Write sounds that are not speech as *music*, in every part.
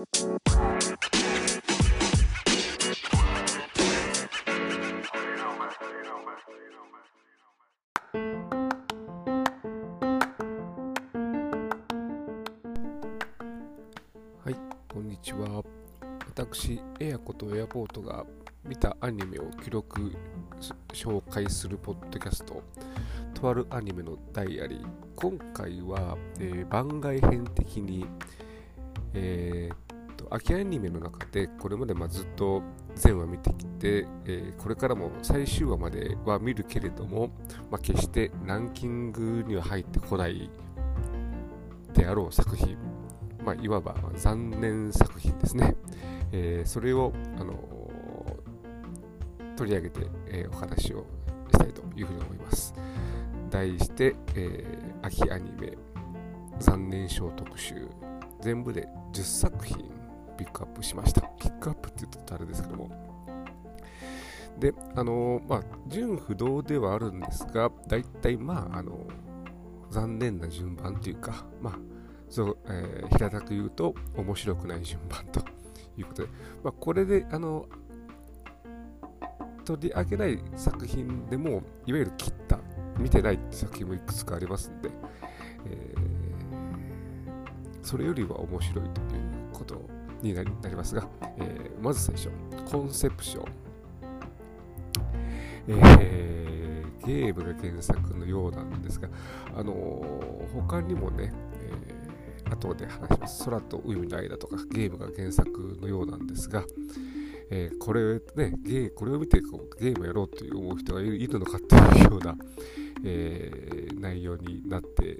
はい、こんにちは。私、エアコとエアポートが見たアニメを記録、紹介するポッドキャスト、とあるアニメのダイアリー。今回は、えー、番外編的に、えー、と秋アニメの中でこれまでまずっと全話見てきて、えー、これからも最終話までは見るけれども、まあ、決してランキングには入ってこないであろう作品まあ、いわば残念作品ですね。えー、それを、あのー、取り上げて、えー、お話をしたいというふうに思います。題して、えー、秋アニメ残念賞特集全部で10作品ピックアップしました。ピックアップって言うとあれですけども。で、あのまあ、順不動ではあるんですが、大体まあ、あの残念な順番というか、まあ、そう、えー、平たく言うと面白くない順番ということで、まあ、これであの取り上げない作品でもいわゆる切った見てない作品もいくつかありますんで、えー、それよりは面白いということになりますが、えー、まず最初コンセプション、えー、ゲームが原作のようなんですが、あのー、他にもね、えー後で話します。空と海の間とかゲームが原作のようなんですが、えー、これね、ゲこれを見てこうゲームやろうという思う人がいるのかっていうような、えー、内容になって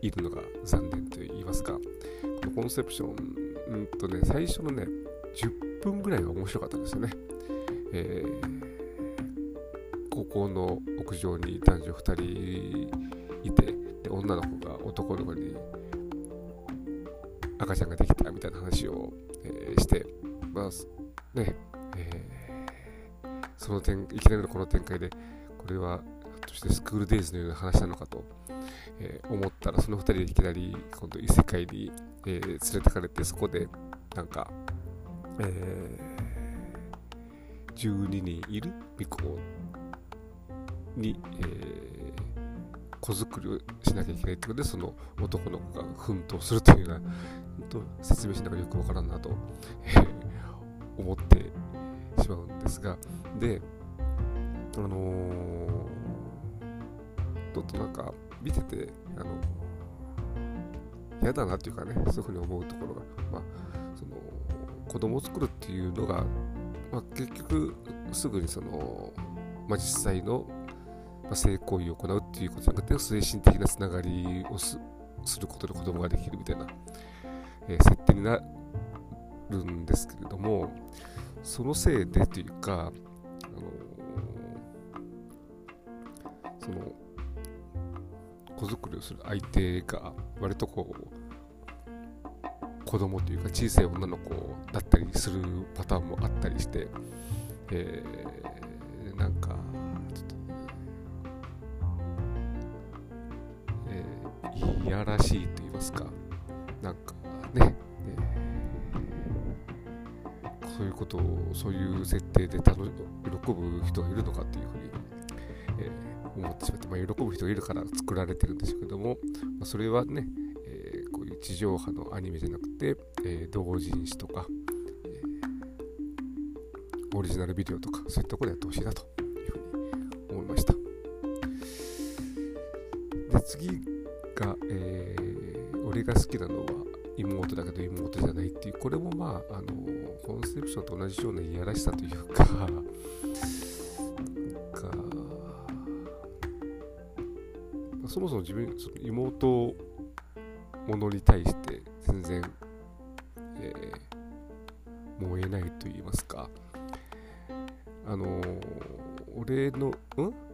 いるのが残念と言いますか、このコンセプション、うんとね、最初のね、10分ぐらいが面白かったですよね。えー、高校の屋上に男女2人いて、で女の子が男の子に赤ちゃんができたみたいな話を、えー、して、まあ、ね、えー、その点、いきなりのこの展開で、これは、としてスクールデイズのような話なのかと、えー、思ったら、その2人でいきなり、今度異世界に、え連れてかれて、そこで、なんか、え12人いる巫女に、え子作りをしなきゃいけないということで、その男の子が奮闘するというような、と説明しながらよくわからんなと、えー、思ってしまうんですが、で、あのー、ちょっとなんか見てて、あの嫌だなっていうかね、そういうふうに思うところが、まあ、その子供を作るっていうのが、まあ、結局すぐにその、まあ、実際の性行為を行うっていうことじゃなくて精神的なつながりをすることで子供ができるみたいなえー、設定になるんですけれどもそのせいでというか、あのー、その子作りをする相手が割とこう子供というか小さい女の子だったりするパターンもあったりして、えー、なんかちょっと、えー、いやらしいと言いますかなんかね、えー、そういうことを、そういう設定で楽喜ぶ人がいるのかっていうふうに、思ってしまって、まあ、喜ぶ人がいるから作られてるんですけども、まあ、それはね、えー、こういう地上波のアニメじゃなくて、えー、同人誌とか、えー、オリジナルビデオとか、そういったところでやってほしいなというふうに思いました。で次が、えー、俺が好きなのは妹だけど妹じゃないっていうこれもまああのコンセプションと同じようないやらしさというかそもそも自分その妹ものに対して全然、えー、燃えないと言いますか。あの俺のん？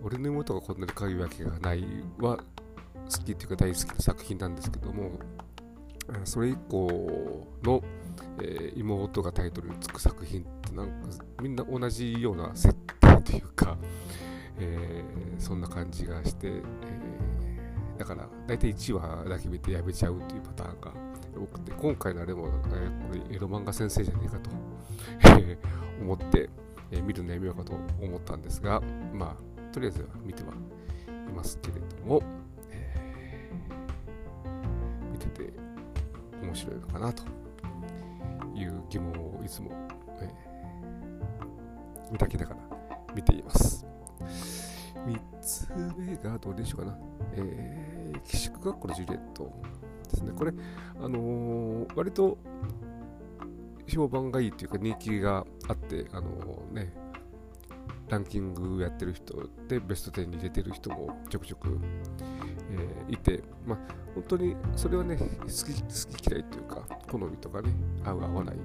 俺の妹がこんなに可愛いわけがないは好きっていうか大好きな作品なんですけどもそれ以降の、えー、妹がタイトルにつく作品ってなんかみんな同じような設定というか、えー、そんな感じがして、えー、だから大体1話だけ見てやめちゃうというパターンが多くて今回のあれも、えー、これエロ漫画先生じゃねえかと *laughs* 思って、えー、見るのやめようかと思ったんですがまあとりあえずは見てはいますけれども、えー、見てて面白いのかなという疑問をいつも、えー、抱きながら目がどうでしょうかな。えー、寄宿学校のジュリエットですね。これ、あのー、割と評判がいいというか人気があって、あのー、ね、ランキングやってる人でベスト10に入れてる人もちょくちょく、えー、いて、まあ、本当にそれはね好き好き嫌いというか好みとかね合う合わない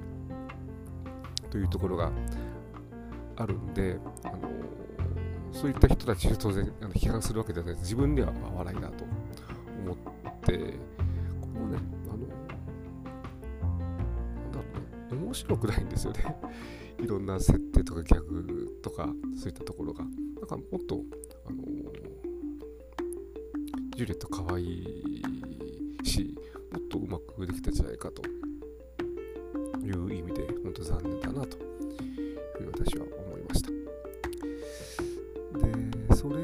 というところがあるんで、あのそういった人たちを当然あの批判するわけじゃない。です自分では合わないなと思ってこのねあのなんだろうね面白くないんですよね。*laughs* いろんな設定とかギャグとかそういったところが。なんかもっとあのジュリエット可愛いしもっとうまくできたんじゃないかという意味で本当残念だなという私は思いました。それ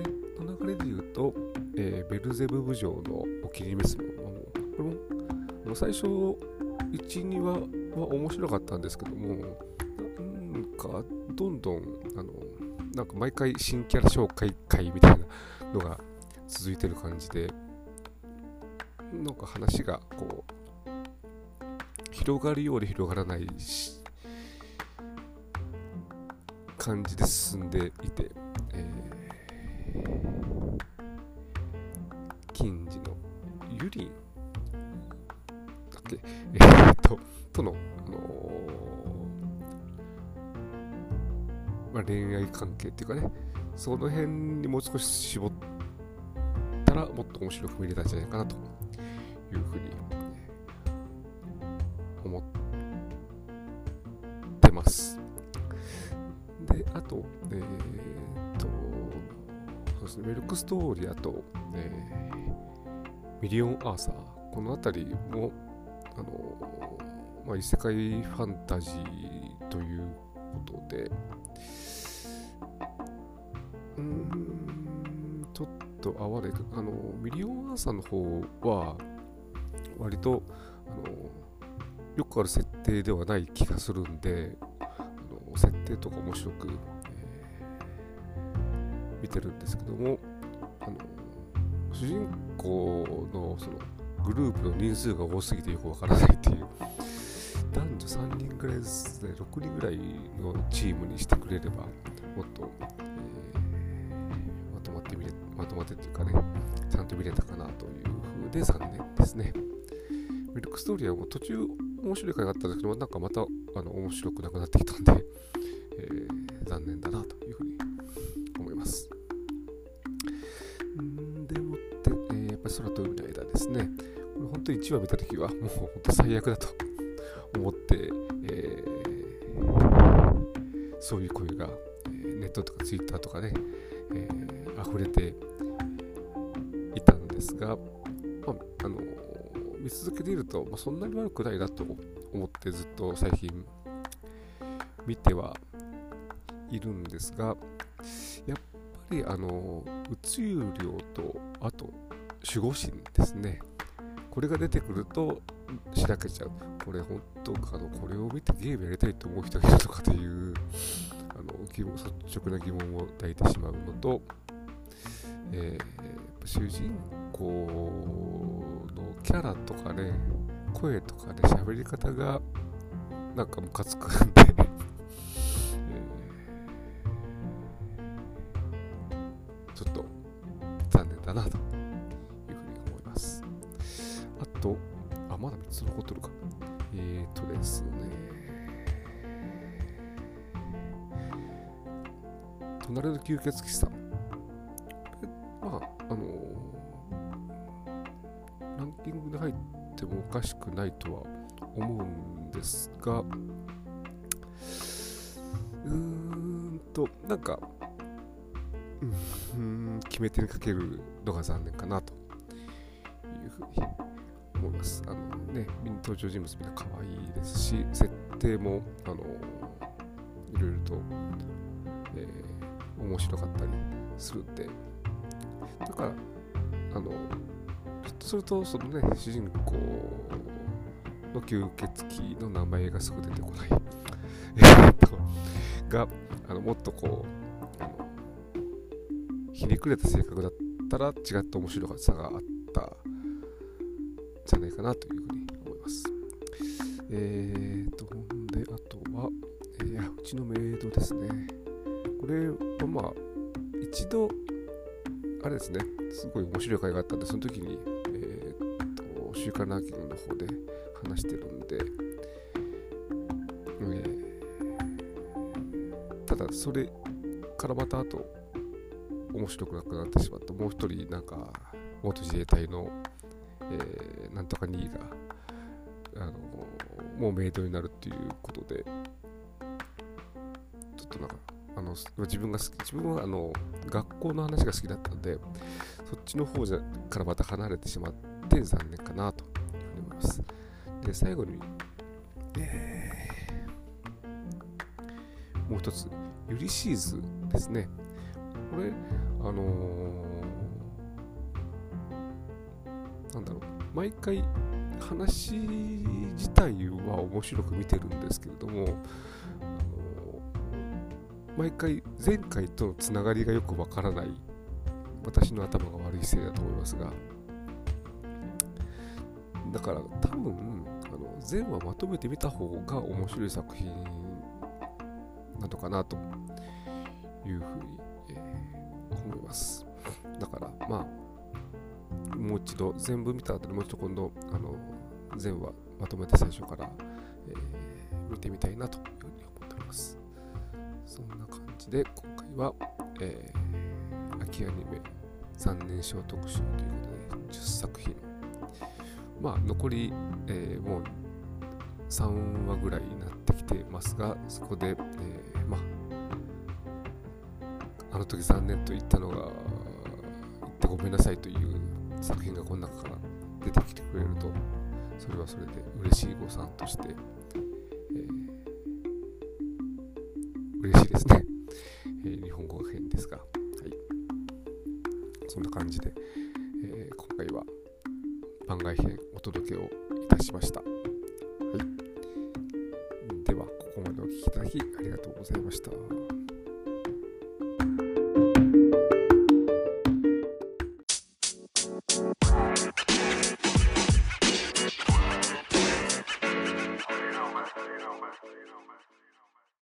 の流れで言うと、えー、ベルゼブブ城のお気に召すもの。これも最初12話は面白かったんですけどもなんかどんどんあのなんか毎回新キャラ紹介会みたいなのが続いてる感じでなんか話がこう広がるようで広がらない感じで進んでいて、えー、ゆりだっけえ、っととの、あのー、まあ、恋愛関係っていうかねその辺にもう少し絞ったらもっと面白く見れたんじゃないかなというふうに思ってます。で、あと、えー、っと、そうですね、メルクストーリー、あと、えー、ミリオン・アーサー、この辺りも、あの、まあ、異世界ファンタジーということで、うん、ちょっと合わないあの、ミリオン・アーサーの方は、割とあのよくある設定ではない気がするんであの設定とか面白く、えー、見てるんですけどもあの主人公のそのグループの人数が多すぎてよくわからないっていう。男女3人ぐらいですね。6人ぐらいのチームにしてくれればもっと、えー、まとまって見れまとまってっていうかねちゃんと見れたかなというふうで残念ですね。ミルクストーリーはもう途中面白い回があったんですけど、なんかまたあの面白くなくなってきたんで、えー、残念だなという。空と海の間ですね、これ本当に1話見たときはもう本当最悪だと思って、えー、そういう声が、ネットとかツイッターとかね、えー、溢れていたんですが、まあ、あの見続けていると、まあ、そんなに悪くないなと思ってずっと最近見てはいるんですが、やっぱりあの、宇宙量と、あと守護神ですね。これが出てくると、しらけちゃう。これ本当かの、これを見てゲームやりたいと思う人がいるのかという、あの疑問率直な疑問を抱いてしまうのと、えー、主人公のキャラとかね、声とかね、喋り方がなんかムカつくんで *laughs* え、ちょっと残念だなとと、あ、まだ3つ残ってるか。えーとですね、隣の吸血鬼さん。まあ、あのランキングで入ってもおかしくないとは思うんですが、うーんと、なんか、うん、決め手にかけるのが残念かなというふうに思います。あのね登場人物みんな可愛いですし設定もあのいろいろと、えー、面白かったりするんで。だからあのちょっとするとそのね主人公の吸血鬼の名前がすぐ出てこない。えっとがあのもっとこうあのひねくれた性格だったら違った面白さがあった。じゃないかなというふうに思います。えーと、ほんで、あとは、えー、うちのメイドですね。これはまあ、一度、あれですね、すごい面白い回があったんで、その時に、えーと、週刊ランキングの方で話してるんで、えー、ただ、それからまた後、面白くなくなってしまって、もう一人、なんか、元自衛隊の、えー、なんとか2位が、あの、もうメイドになるっていうことで、ちょっとなんか、あの自分が好き、自分はあの学校の話が好きだったので、そっちの方じゃからまた離れてしまって残念かなと思います。で、最後に、えー、もう一つ、ユリシーズですね。これ、あのー、なんだろう、毎回話自体は面白く見てるんですけれども、あの毎回前回とのつながりがよくわからない私の頭が悪いせいだと思いますが。だから多分あの全話まとめてみた方が面白い作品なのかなというふうに、えー、思います。だからまあもう一度全部見た後にもう一度今度あの全話まとめて最初から、えー、見てみたいなというふうに思っております。そんな感じで今回は、えー、秋アニメ3年賞特集ということで10作品。まあ残り、えー、もう3話ぐらいになってきてますが、そこで、えー、まあ、あの時残念と言ったのが、言ってごめんなさいという作品がこの中から出てきてくれるとそれはそれで嬉しい誤算として、えー、嬉しいですね、えー、日本語が変ですが、はい、そんな感じで、えー、今回は番外編お届けをいたしました。はい、では、ここまでお聴きいただきありがとうございました。